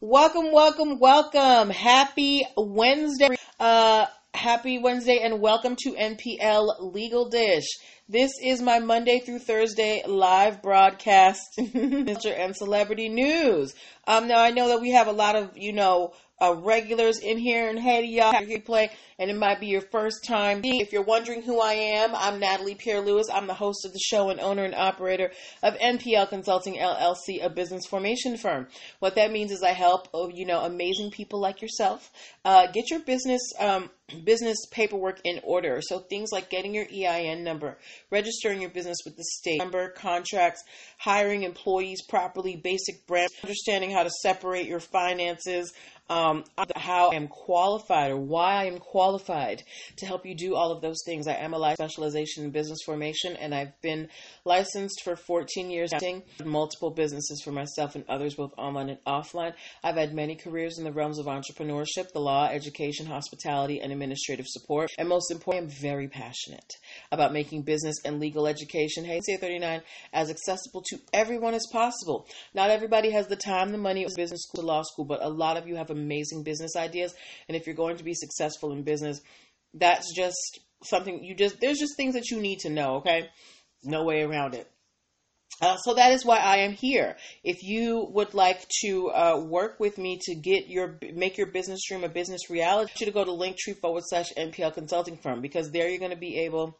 Welcome, welcome, welcome. Happy Wednesday. Uh, happy Wednesday and welcome to NPL Legal Dish. This is my Monday through Thursday live broadcast Mr. and celebrity news. Um, now I know that we have a lot of, you know, uh, regulars in here and hey to y'all here play. And it might be your first time if you're wondering who i am i'm natalie pierre lewis. I'm the host of the show and owner and operator of npl consulting llc a business formation firm. What that means is i help oh, you know amazing people like yourself uh, get your business um, business paperwork in order. So things like getting your ein number registering your business with the state number contracts hiring employees properly basic brand understanding how to separate your finances um, how I am qualified or why I am qualified to help you do all of those things. I am a licensed specialization in business formation, and I've been licensed for 14 years, multiple businesses for myself and others, both online and offline. I've had many careers in the realms of entrepreneurship, the law, education, hospitality, and administrative support. And most important, I'm very passionate about making business and legal education, hey, say 39, as accessible to everyone as possible. Not everybody has the time, the money, business school, law school, but a lot of you have amazing business ideas. And if you're going to be successful in business, that's just something you just, there's just things that you need to know, okay? No way around it. Uh, so that is why I am here. If you would like to uh, work with me to get your make your business dream a business reality, you to go to linktree forward slash NPL consulting firm because there you're going to be able.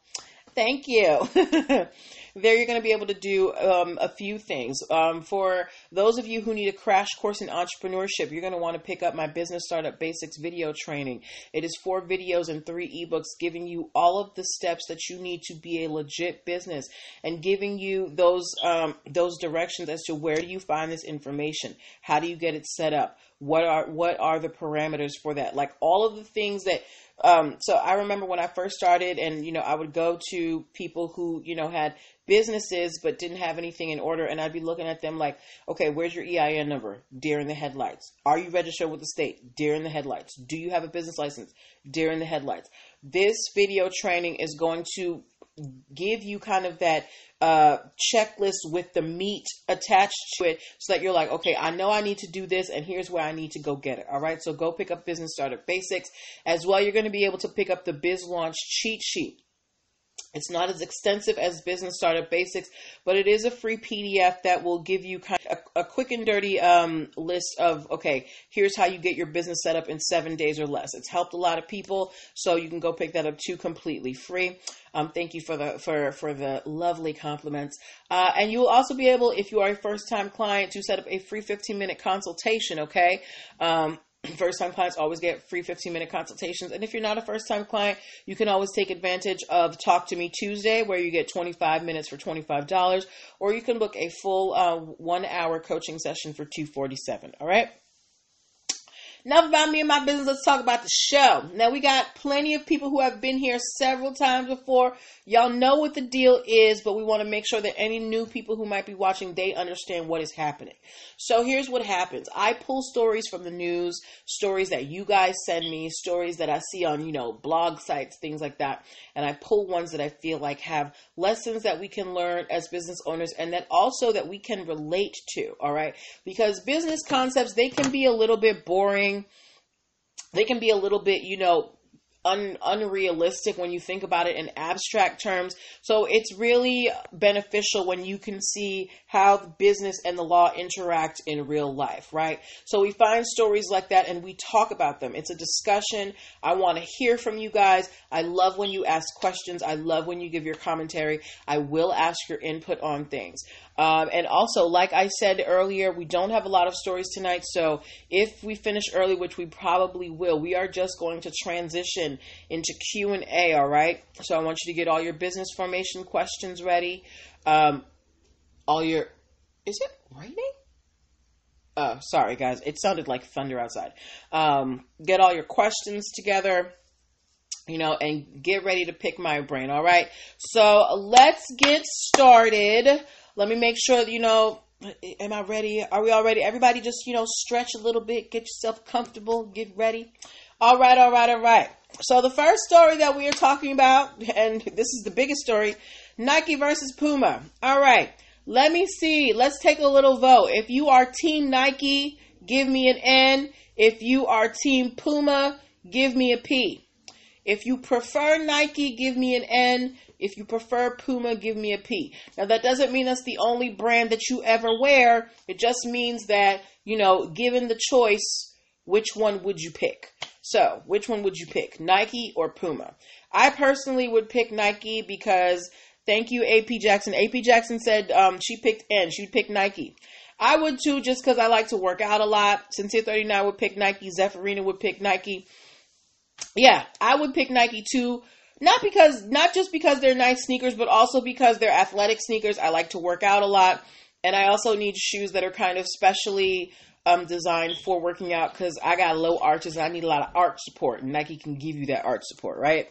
Thank you. there you're going to be able to do um, a few things. Um, for those of you who need a crash course in entrepreneurship, you're going to want to pick up my Business Startup Basics video training. It is four videos and three ebooks giving you all of the steps that you need to be a legit business and giving you those um, those directions as to where do you find this information, how do you get it set up, what are what are the parameters for that, like all of the things that um, so I remember when I first started, and you know, I would go to people who you know had businesses but didn't have anything in order, and I'd be looking at them like, okay, where's your EIN number? Deer in the headlights. Are you registered with the state? Deer in the headlights. Do you have a business license? Deer in the headlights. This video training is going to give you kind of that uh, checklist with the meat attached to it so that you're like, okay, I know I need to do this and here's where I need to go get it. All right. So go pick up Business Startup Basics. As well, you're going to be able to pick up the Biz Launch cheat sheet. It's not as extensive as Business Startup Basics, but it is a free PDF that will give you kind of a, a quick and dirty um, list of okay, here's how you get your business set up in seven days or less. It's helped a lot of people, so you can go pick that up too, completely free. Um, thank you for the for for the lovely compliments, uh, and you will also be able, if you are a first time client, to set up a free 15 minute consultation. Okay. Um, first time clients always get free 15 minute consultations. And if you're not a first time client, you can always take advantage of Talk to Me Tuesday, where you get 25 minutes for $25, or you can book a full uh, one hour coaching session for 247 All right. Enough about me and my business. Let's talk about the show. Now, we got plenty of people who have been here several times before. Y'all know what the deal is, but we want to make sure that any new people who might be watching, they understand what is happening. So here's what happens. I pull stories from the news, stories that you guys send me, stories that I see on, you know, blog sites, things like that. And I pull ones that I feel like have lessons that we can learn as business owners and that also that we can relate to. All right. Because business concepts, they can be a little bit boring. They can be a little bit, you know, un, unrealistic when you think about it in abstract terms. So it's really beneficial when you can see how the business and the law interact in real life, right? So we find stories like that and we talk about them. It's a discussion. I want to hear from you guys. I love when you ask questions. I love when you give your commentary. I will ask your input on things. Um, and also, like I said earlier, we don't have a lot of stories tonight. So if we finish early, which we probably will, we are just going to transition into Q and A. All right. So I want you to get all your business formation questions ready. Um, all your is it raining? Oh, sorry guys. It sounded like thunder outside. Um, get all your questions together you know, and get ready to pick my brain. All right. So let's get started. Let me make sure you know, am I ready? Are we all ready? Everybody just, you know, stretch a little bit, get yourself comfortable, get ready. All right, all right, all right. So the first story that we are talking about, and this is the biggest story, Nike versus Puma. All right. Let me see. Let's take a little vote. If you are team Nike, give me an N. If you are Team Puma, give me a P. If you prefer Nike, give me an N. If you prefer Puma, give me a P. Now, that doesn't mean that's the only brand that you ever wear. It just means that, you know, given the choice, which one would you pick? So, which one would you pick, Nike or Puma? I personally would pick Nike because, thank you, AP Jackson. AP Jackson said um, she picked N. She'd pick Nike. I would too, just because I like to work out a lot. Sincere 39 would pick Nike. Zephyrina would pick Nike. Yeah, I would pick Nike too. Not because, not just because they're nice sneakers, but also because they're athletic sneakers. I like to work out a lot. And I also need shoes that are kind of specially um, designed for working out because I got low arches and I need a lot of arch support, and Nike can give you that arch support, right?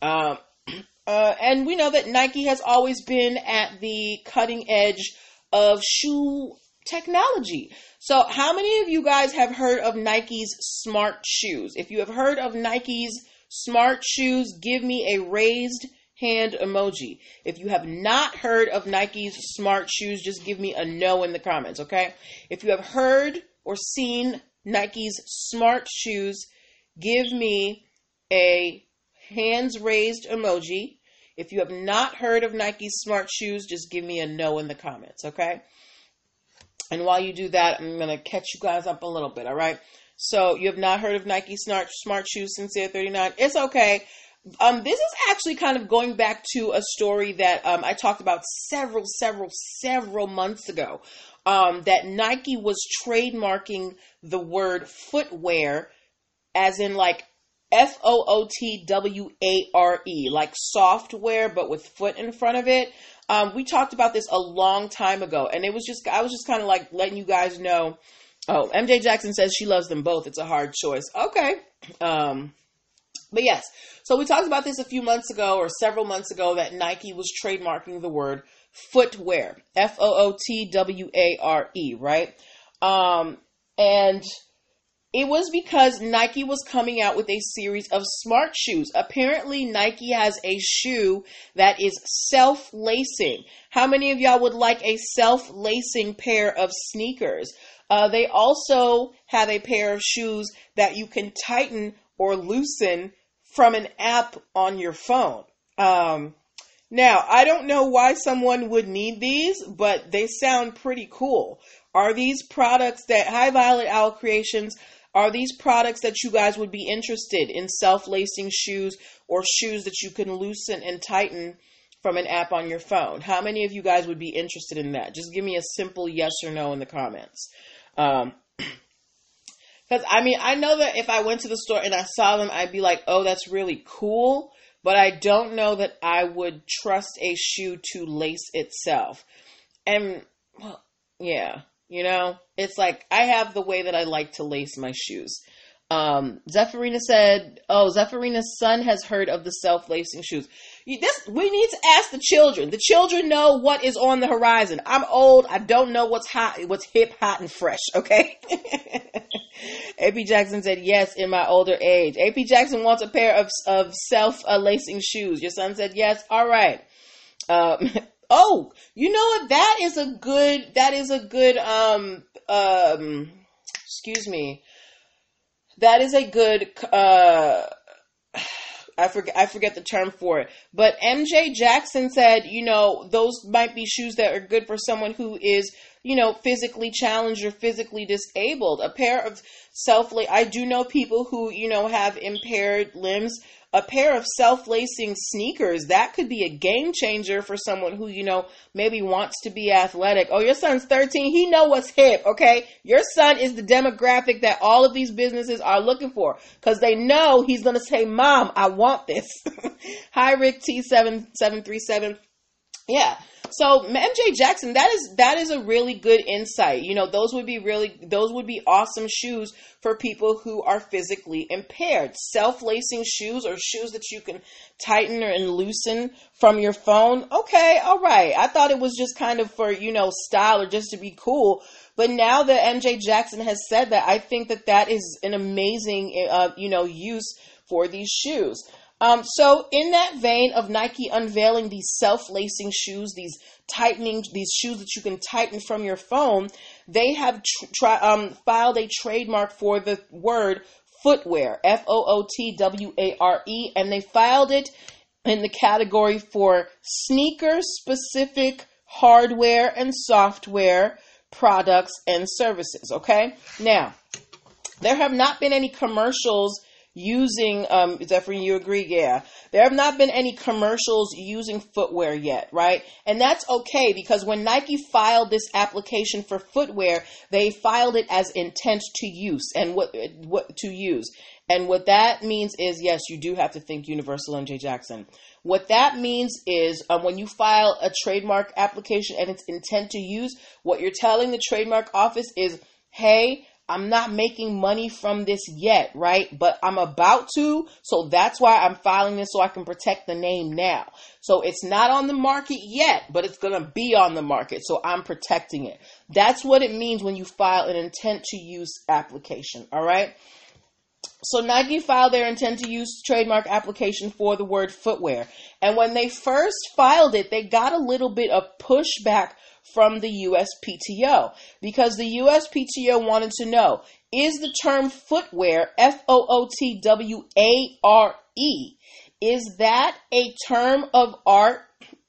Um, uh, and we know that Nike has always been at the cutting edge of shoe technology. So, how many of you guys have heard of Nike's smart shoes? If you have heard of Nike's smart shoes, give me a raised hand emoji. If you have not heard of Nike's smart shoes, just give me a no in the comments, okay? If you have heard or seen Nike's smart shoes, give me a hands raised emoji. If you have not heard of Nike's smart shoes, just give me a no in the comments, okay? And while you do that, I'm going to catch you guys up a little bit, all right? So, you have not heard of Nike smart, smart shoes Sincere 39. It's okay. Um, this is actually kind of going back to a story that um, I talked about several, several, several months ago. Um, that Nike was trademarking the word Footware, as in like F O O T W A R E, like software, but with foot in front of it. Um, we talked about this a long time ago, and it was just I was just kind of like letting you guys know. Oh, MJ Jackson says she loves them both. It's a hard choice. Okay. Um, but yes, so we talked about this a few months ago or several months ago that Nike was trademarking the word Footware. F O O T W A R E, right? Um, and it was because Nike was coming out with a series of smart shoes. Apparently, Nike has a shoe that is self lacing. How many of y'all would like a self lacing pair of sneakers? Uh, they also have a pair of shoes that you can tighten or loosen from an app on your phone. Um, now, I don't know why someone would need these, but they sound pretty cool. Are these products that High Violet Owl Creations are these products that you guys would be interested in self-lacing shoes or shoes that you can loosen and tighten from an app on your phone? How many of you guys would be interested in that? Just give me a simple yes or no in the comments. Um, because I mean, I know that if I went to the store and I saw them, I'd be like, oh, that's really cool. But I don't know that I would trust a shoe to lace itself. And, well, yeah, you know, it's like I have the way that I like to lace my shoes. Um, Zephyrina said, "Oh, Zephyrina's son has heard of the self-lacing shoes. This we need to ask the children. The children know what is on the horizon. I'm old. I don't know what's hot, what's hip, hot, and fresh. Okay." AP Jackson said, "Yes, in my older age." AP Jackson wants a pair of of self-lacing shoes. Your son said, "Yes." All right. Um, oh, you know what? That is a good. That is a good. Um. Um. Excuse me that is a good uh I forget I forget the term for it. But MJ Jackson said, you know, those might be shoes that are good for someone who is, you know, physically challenged or physically disabled. A pair of self I do know people who, you know, have impaired limbs a pair of self-lacing sneakers that could be a game changer for someone who you know maybe wants to be athletic. Oh your son's 13 he know what's hip okay? Your son is the demographic that all of these businesses are looking for because they know he's going to say mom i want this. Hi rick t7737 yeah so MJ Jackson, that is that is a really good insight. You know, those would be really those would be awesome shoes for people who are physically impaired. Self-lacing shoes or shoes that you can tighten or loosen from your phone. Okay, all right. I thought it was just kind of for, you know, style or just to be cool. But now that MJ Jackson has said that, I think that that is an amazing, uh, you know, use for these shoes. Um, so, in that vein of Nike unveiling these self lacing shoes, these tightening, these shoes that you can tighten from your phone, they have tr- try, um, filed a trademark for the word Footware, F O O T W A R E, and they filed it in the category for sneaker specific hardware and software products and services. Okay, now there have not been any commercials using um Zephyr, you agree? Yeah. There have not been any commercials using Footware yet, right? And that's okay because when Nike filed this application for Footware, they filed it as intent to use and what what to use. And what that means is yes, you do have to think Universal MJ Jackson. What that means is um, when you file a trademark application and it's intent to use, what you're telling the trademark office is, hey, I'm not making money from this yet, right? But I'm about to. So that's why I'm filing this so I can protect the name now. So it's not on the market yet, but it's going to be on the market. So I'm protecting it. That's what it means when you file an intent to use application. All right. So Nike filed their intent to use trademark application for the word Footware. And when they first filed it, they got a little bit of pushback from the USPTO because the USPTO wanted to know is the term Footware, F O O T W A R E, is that a term of art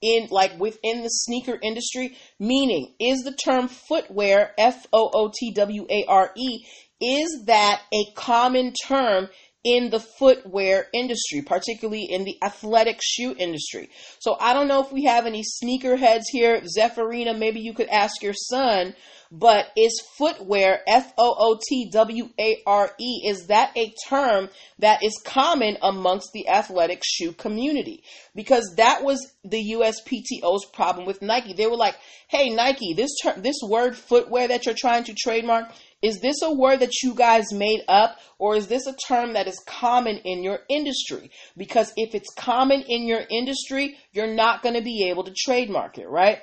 in like within the sneaker industry? Meaning, is the term Footware, F O O T W A R E, is that a common term in the footwear industry, particularly in the athletic shoe industry. So I don't know if we have any sneakerheads here. Zephyrina, maybe you could ask your son, but is Footware, F O O T W A R E, is that a term that is common amongst the athletic shoe community? Because that was the USPTO's problem with Nike. They were like, hey, Nike, this term, this word Footware that you're trying to trademark, is this a word that you guys made up, or is this a term that is common in your industry? Because if it's common in your industry, you're not going to be able to trademark it, right?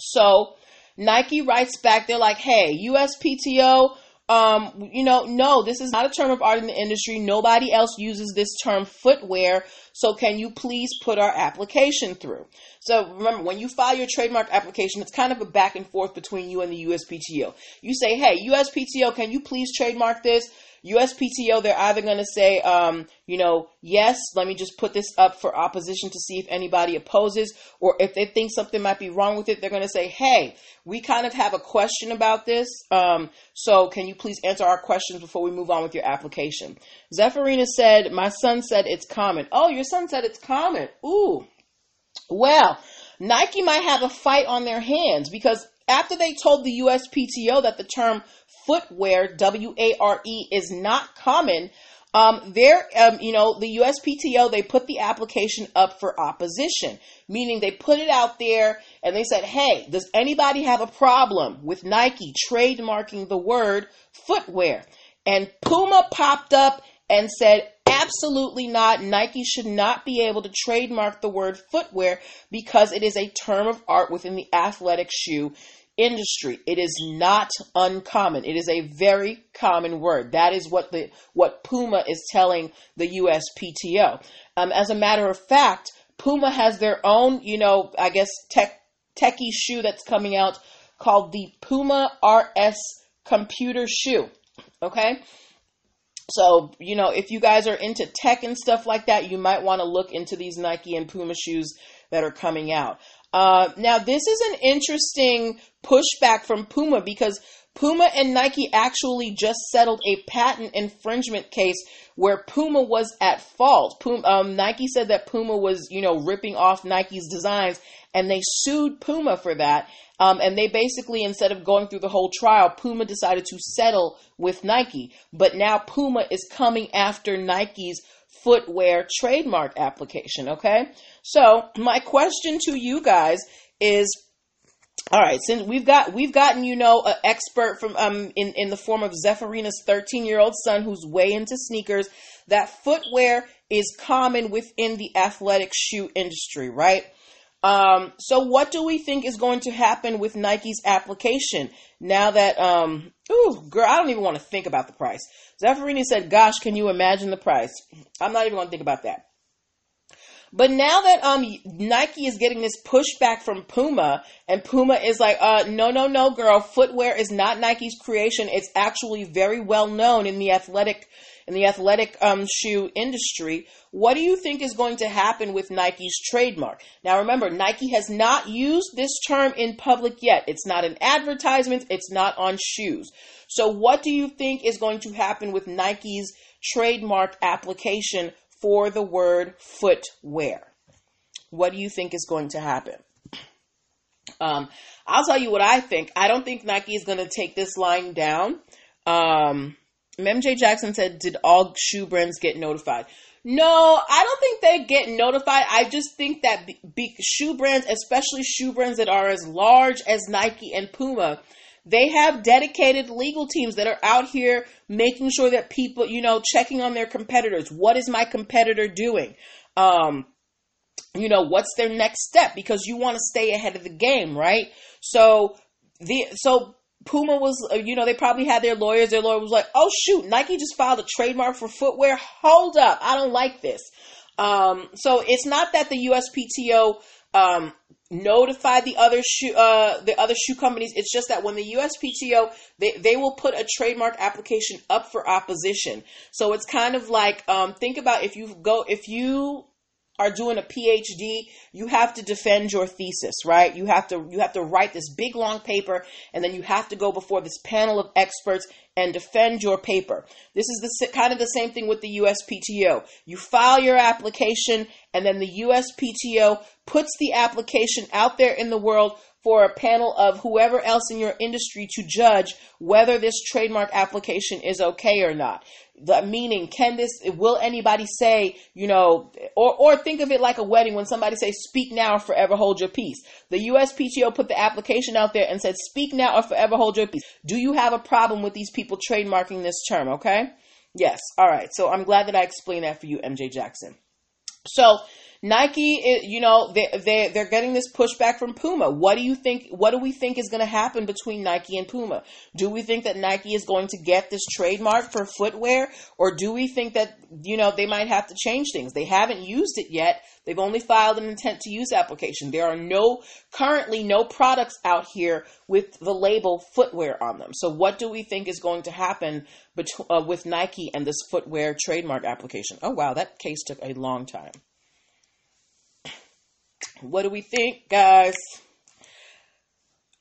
So Nike writes back, they're like, hey, USPTO, um, you know, no, this is not a term of art in the industry. Nobody else uses this term Footware. So can you please put our application through? So remember, when you file your trademark application, it's kind of a back and forth between you and the USPTO. You say, hey, USPTO, can you please trademark this? USPTO, they're either going to say, um, you know, yes, let me just put this up for opposition to see if anybody opposes, or if they think something might be wrong with it, they're going to say, hey, we kind of have a question about this, um, so can you please answer our questions before we move on with your application? Zephyrina said, my son said it's common. Oh, your son said it's common. Ooh. Well, Nike might have a fight on their hands because after they told the USPTO that the term Footware, W A R E, is not common. Um, there, um, you know, the USPTO, they put the application up for opposition, meaning they put it out there and they said, hey, does anybody have a problem with Nike trademarking the word Footware? And Puma popped up and said, absolutely not. Nike should not be able to trademark the word Footware because it is a term of art within the athletic shoe industry. It is not uncommon. It is a very common word. That is what the what Puma is telling the USPTO. Um, as a matter of fact, Puma has their own, you know, I guess tech techie shoe that's coming out called the Puma RS computer shoe. Okay? So, you know, if you guys are into tech and stuff like that, you might want to look into these Nike and Puma shoes that are coming out. Uh, now, this is an interesting pushback from Puma because Puma and Nike actually just settled a patent infringement case where Puma was at fault. Puma, um, Nike said that Puma was, you know, ripping off Nike's designs, and they sued Puma for that. Um, and they basically, instead of going through the whole trial, Puma decided to settle with Nike. But now Puma is coming after Nike's Footware trademark application. Okay, so my question to you guys is all right, since we've got we've gotten you know an expert from um in in the form of Zephyrina's 13 year old son who's way into sneakers. That Footware is common within the athletic shoe industry, right? Um, so what do we think is going to happen with Nike's application now that um ooh girl I don't even want to think about the price. Zephyrina said, "Gosh, can you imagine the price?" I'm not even going to think about that. But now that um Nike is getting this pushback from Puma, and Puma is like, uh, no, no, no, girl, Footware is not Nike's creation. It's actually very well known in the athletic in the athletic um, shoe industry. What do you think is going to happen with Nike's trademark? Now, remember, Nike has not used this term in public yet. It's not an advertisement. It's not on shoes. So, what do you think is going to happen with Nike's trademark application for the word Footware? What do you think is going to happen? Um, I'll tell you what I think. I don't think Nike is going to take this line down. Um, MJ Jackson said, Did all shoe brands get notified? No, I don't think they get notified. I just think that shoe brands, especially shoe brands that are as large as Nike and Puma, they have dedicated legal teams that are out here making sure that people, you know, checking on their competitors. What is my competitor doing? Um, you know, what's their next step? Because you want to stay ahead of the game, right? So the so Puma was, uh, you know, they probably had their lawyers. Their lawyer was like, "Oh shoot, Nike just filed a trademark for Footware. Hold up, I don't like this." Um, so it's not that the USPTO um, notified the other shoe uh, the other shoe companies. It's just that when the USPTO they they will put a trademark application up for opposition. So it's kind of like um, think about if you go if you are doing a PhD, you have to defend your thesis, right? You have to you have to write this big long paper and then you have to go before this panel of experts and defend your paper. This is the kind of the same thing with the USPTO. You file your application and then the USPTO puts the application out there in the world for a panel of whoever else in your industry to judge whether this trademark application is okay or not the meaning can this will anybody say you know or or think of it like a wedding when somebody says speak now or forever hold your peace the uspto put the application out there and said speak now or forever hold your peace do you have a problem with these people trademarking this term okay? Yes. All right. So i'm glad that i explained that for you mj jackson. So Nike, you know, they they they're getting this pushback from Puma. What do you think? What do we think is going to happen between Nike and Puma? Do we think that Nike is going to get this trademark for Footware, or do we think that you know they might have to change things? They haven't used it yet. They've only filed an intent to use application. There are no currently no products out here with the label Footware on them. So what do we think is going to happen uh, with Nike and this Footware trademark application? Oh wow, that case took a long time. What do we think, guys?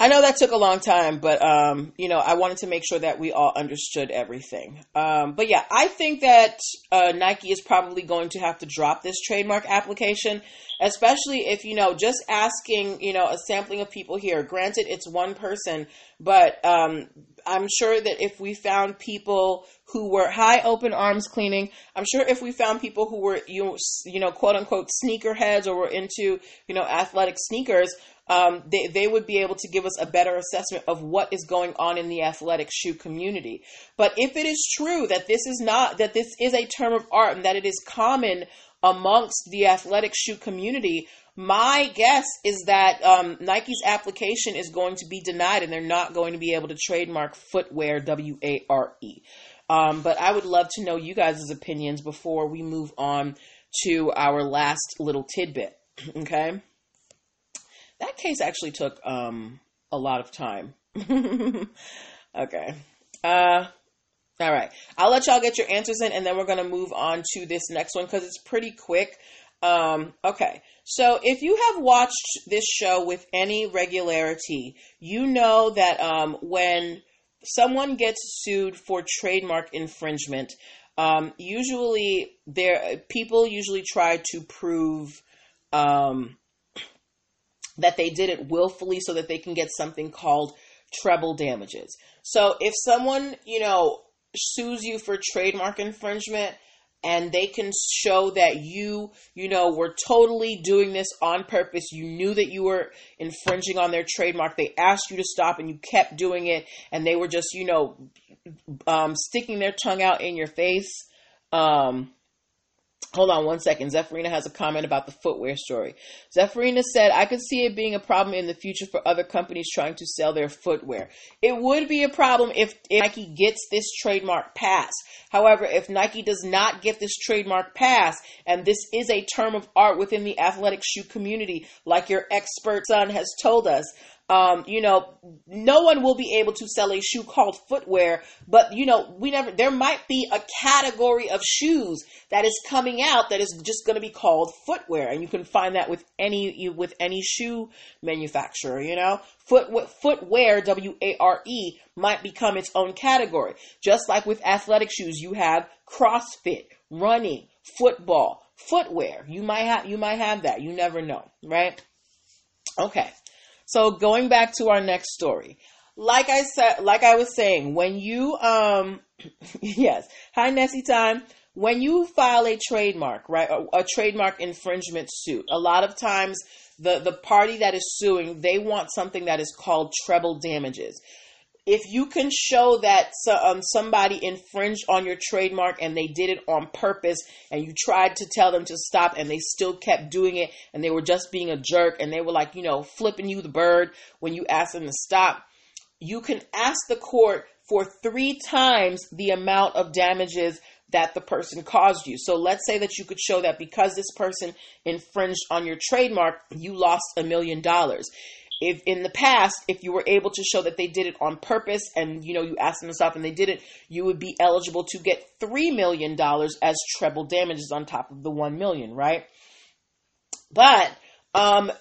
I know that took a long time, but um, you know, I wanted to make sure that we all understood everything. Um, but yeah, I think that uh, Nike is probably going to have to drop this trademark application, especially if you know, just asking, you know, a sampling of people here. Granted, it's one person, but um, I'm sure that if we found people who were high open arms cleaning, I'm sure if we found people who were you you know quote unquote sneakerheads or were into you know athletic sneakers, um, they they would be able to give us a better assessment of what is going on in the athletic shoe community. But if it is true that this is not that this is a term of art and that it is common amongst the athletic shoe community, my guess is that um, Nike's application is going to be denied and they're not going to be able to trademark Footware, W A R E. Um, but I would love to know you guys' opinions before we move on to our last little tidbit. okay? That case actually took um, a lot of time. okay. Uh, all right. I'll let y'all get your answers in and then we're going to move on to this next one because it's pretty quick. Um, okay. So if you have watched this show with any regularity, you know that um, when someone gets sued for trademark infringement, um, usually there people usually try to prove um, that they did it willfully so that they can get something called treble damages. So if someone, you know, sues you for trademark infringement, and they can show that you, you know, were totally doing this on purpose. You knew that you were infringing on their trademark. They asked you to stop and you kept doing it, and they were just, you know, um, sticking their tongue out in your face. Um, Hold on one second. Zephyrina has a comment about the Footware story. Zephyrina said, I could see it being a problem in the future for other companies trying to sell their footwear. It would be a problem if, if Nike gets this trademark pass. However, if Nike does not get this trademark pass, and this is a term of art within the athletic shoe community, like your expert son has told us, um, you know, no one will be able to sell a shoe called Footware, but you know, we never, there might be a category of shoes that is coming out that is just going to be called footwear. And you can find that with any, with any shoe manufacturer, you know, foot, Footware, W-A-R-E might become its own category. Just like with athletic shoes, you have CrossFit, running, football, footwear. You might have, you might have that. You never know, right? Okay. So going back to our next story. Like I said, like I was saying, when you, um, yes, hi Nessie time. When you file a trademark, right, a, a trademark infringement suit, a lot of times the, the party that is suing, they want something that is called treble damages if you can show that so, um, somebody infringed on your trademark and they did it on purpose and you tried to tell them to stop and they still kept doing it and they were just being a jerk and they were like, you know, flipping you the bird when you asked them to stop, you can ask the court for three times the amount of damages that the person caused you. So let's say that you could show that because this person infringed on your trademark, you lost a million dollars if in the past, if you were able to show that they did it on purpose and you know you asked them to stop and they did it, you would be eligible to get three million dollars as treble damages on top of the one million, right? But um,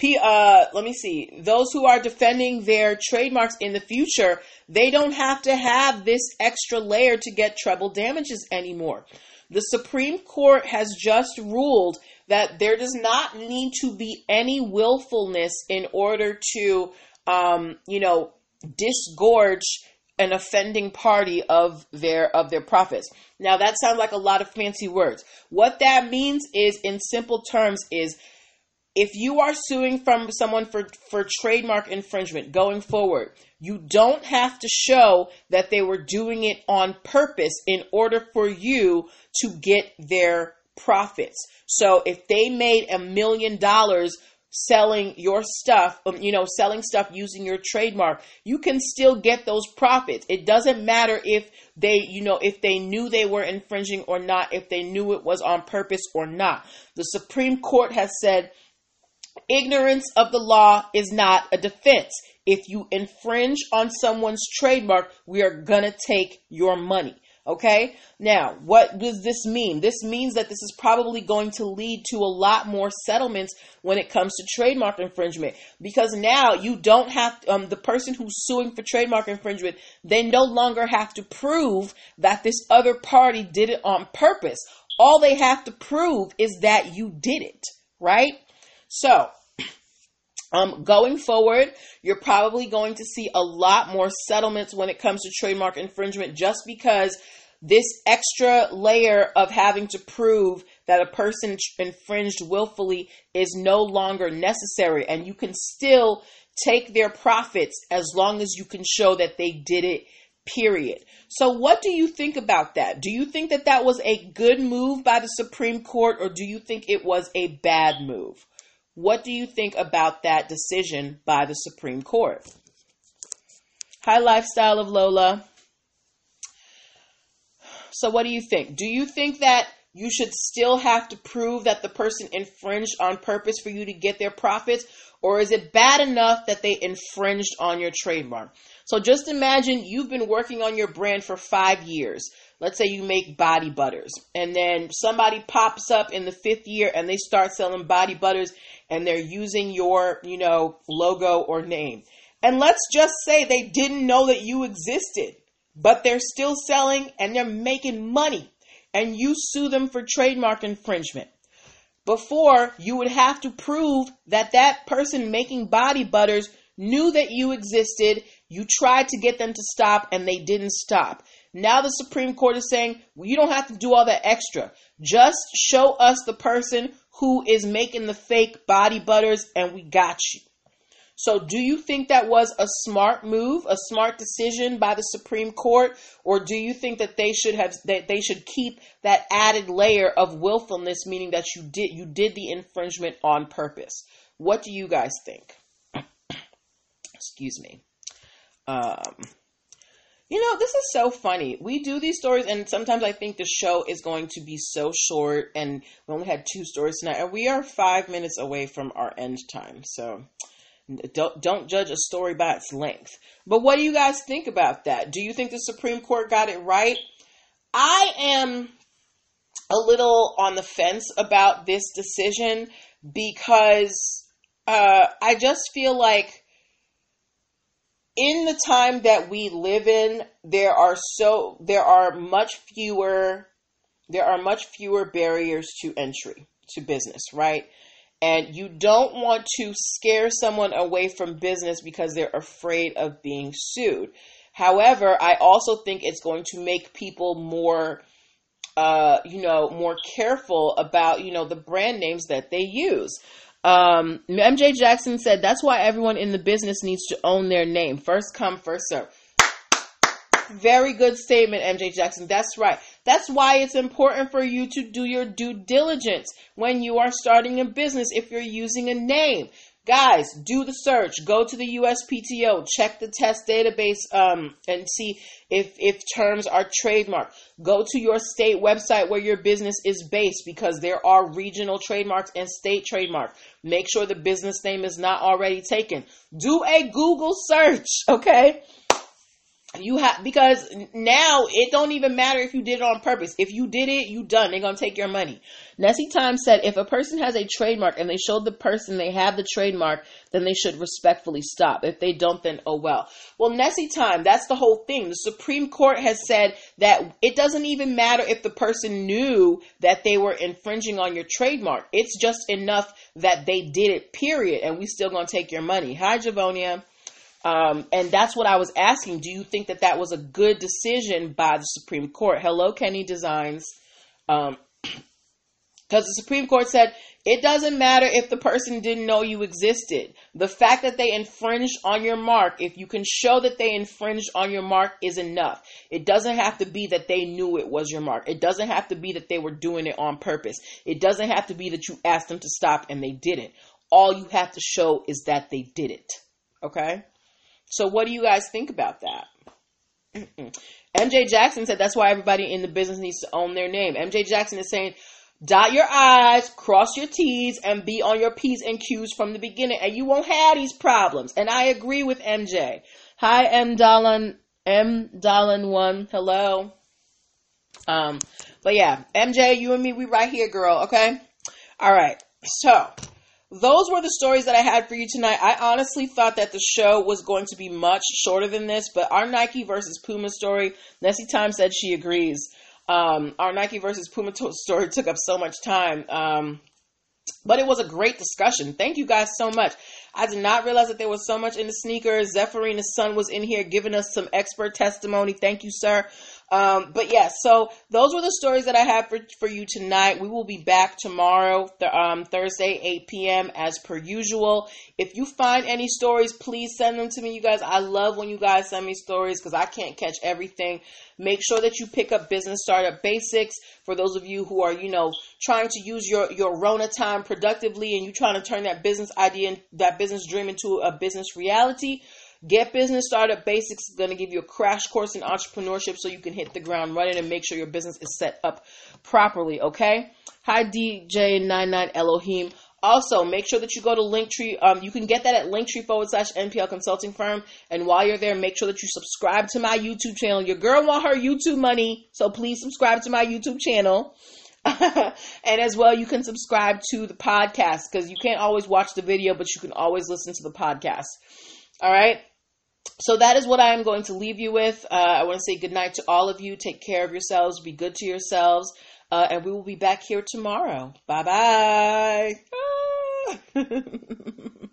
P, uh, let me see. Those who are defending their trademarks in the future, they don't have to have this extra layer to get treble damages anymore. The Supreme Court has just ruled that there does not need to be any willfulness in order to, um, you know, disgorge an offending party of their of their profits. Now that sounds like a lot of fancy words. What that means is in simple terms is if you are suing from someone for for trademark infringement going forward, you don't have to show that they were doing it on purpose in order for you to get their profits. So if they made a million dollars selling your stuff, um, you know, selling stuff using your trademark, you can still get those profits. It doesn't matter if they, you know, if they knew they were infringing or not, if they knew it was on purpose or not. The Supreme Court has said ignorance of the law is not a defense. If you infringe on someone's trademark, we are going to take your money. Okay? Now, what does this mean? This means that this is probably going to lead to a lot more settlements when it comes to trademark infringement because now you don't have um, the person who's suing for trademark infringement, they no longer have to prove that this other party did it on purpose. All they have to prove is that you did it, right? So, um, going forward, you're probably going to see a lot more settlements when it comes to trademark infringement just because this extra layer of having to prove that a person infringed willfully is no longer necessary and you can still take their profits as long as you can show that they did it period. So what do you think about that? Do you think that that was a good move by the supreme court or do you think it was a bad move what do you think about that decision by the supreme court hi lifestyle of lola so, what do you think? Do you think that you should still have to prove that the person infringed on purpose for you to get their profits? Or is it bad enough that they infringed on your trademark? So, just imagine you've been working on your brand for five years. Let's say you make body butters, and then somebody pops up in the fifth year and they start selling body butters and they're using your, you know, logo or name. And let's just say they didn't know that you existed but they're still selling and they're making money and you sue them for trademark infringement. Before, you would have to prove that that person making body butters knew that you existed, you tried to get them to stop, and they didn't stop. Now the Supreme Court is saying, well, you don't have to do all that extra. Just show us the person who is making the fake body butters, and we got you. So, do you think that was a smart move, a smart decision by the Supreme Court, or do you think that they should have that they should keep that added layer of willfulness, meaning that you did you did the infringement on purpose? What do you guys think? Excuse me. Um, you know, this is so funny. We do these stories, and sometimes I think the show is going to be so short, and we only had two stories tonight, and we are five minutes away from our end time. So don't don't judge a story by its length. But what do you guys think about that? Do you think the Supreme Court got it right? I am a little on the fence about this decision because uh, I just feel like in the time that we live in, there are so there are much fewer there are much fewer barriers to entry to business, right? And you don't want to scare someone away from business because they're afraid of being sued. However, I also think it's going to make people more uh, you know, more careful about, you know, the brand names that they use. Um, MJ Jackson said that's why everyone in the business needs to own their name. First come, first serve. Very good statement, MJ Jackson. That's right. That's why it's important for you to do your due diligence when you are starting a business if you're using a name. Guys, do the search. Go to the USPTO. Check the TESS database um, and see if, if terms are trademarked. Go to your state website where your business is based because there are regional trademarks and state trademarks. Make sure the business name is not already taken. Do a Google search, okay? You have because now it don't even matter if you did it on purpose. If you did it, you done. They're gonna take your money. Nessie Times said if a person has a trademark and they showed the person they have the trademark, then they should respectfully stop. If they don't, then oh well. Well, Nessie Time, that's the whole thing. The Supreme Court has said that it doesn't even matter if the person knew that they were infringing on your trademark. It's just enough that they did it, period, and we still gonna take your money. Hi, Javonia. Um, and that's what I was asking. Do you think that that was a good decision by the Supreme Court? Hello, Kenny Designs. Um, because the Supreme Court said it doesn't matter if the person didn't know you existed. The fact that they infringed on your mark, if you can show that they infringed on your mark, is enough. It doesn't have to be that they knew it was your mark. It doesn't have to be that they were doing it on purpose. It doesn't have to be that you asked them to stop and they didn't. All you have to show is that they did it. Okay? So, what do you guys think about that? MJ Jackson said that's why everybody in the business needs to own their name. MJ Jackson is saying, dot your I's, cross your T's, and be on your P's and Q's from the beginning, and you won't have these problems. And I agree with MJ. Hi, M. Dolan, M. Dolan one. Hello. Um, but yeah, MJ, you and me, we right here, girl. Okay. All right. So those were the stories that I had for you tonight. I honestly thought that the show was going to be much shorter than this, but our Nike versus Puma story, Nessie Time said she agrees. Um, our Nike versus Puma to- story took up so much time. Um, but it was a great discussion. Thank you guys so much. I did not realize that there was so much in the sneakers. Zephyrina's son was in here giving us some expert testimony. Thank you, sir. Um, but yeah, so those were the stories that I have for, for you tonight. We will be back tomorrow, th- um, Thursday, 8 p.m. as per usual. If you find any stories, please send them to me, you guys. I love when you guys send me stories because I can't catch everything. Make sure that you pick up Business Startup Basics for those of you who are, you know, trying to use your, your Rona time productively and you trying to turn that business idea, that business dream into a business reality Get Business Startup Basics is going to give you a crash course in entrepreneurship so you can hit the ground running and make sure your business is set up properly, okay? Hi, DJ99 Elohim. Also, make sure that you go to Linktree. Um, you can get that at Linktree forward slash NPL Consulting Firm. And while you're there, make sure that you subscribe to my YouTube channel. Your girl want her YouTube money, so please subscribe to my YouTube channel. and as well, you can subscribe to the podcast because you can't always watch the video, but you can always listen to the podcast. All right. So that is what I am going to leave you with. Uh, I want to say good night to all of you. Take care of yourselves. Be good to yourselves. Uh, and we will be back here tomorrow. Bye bye.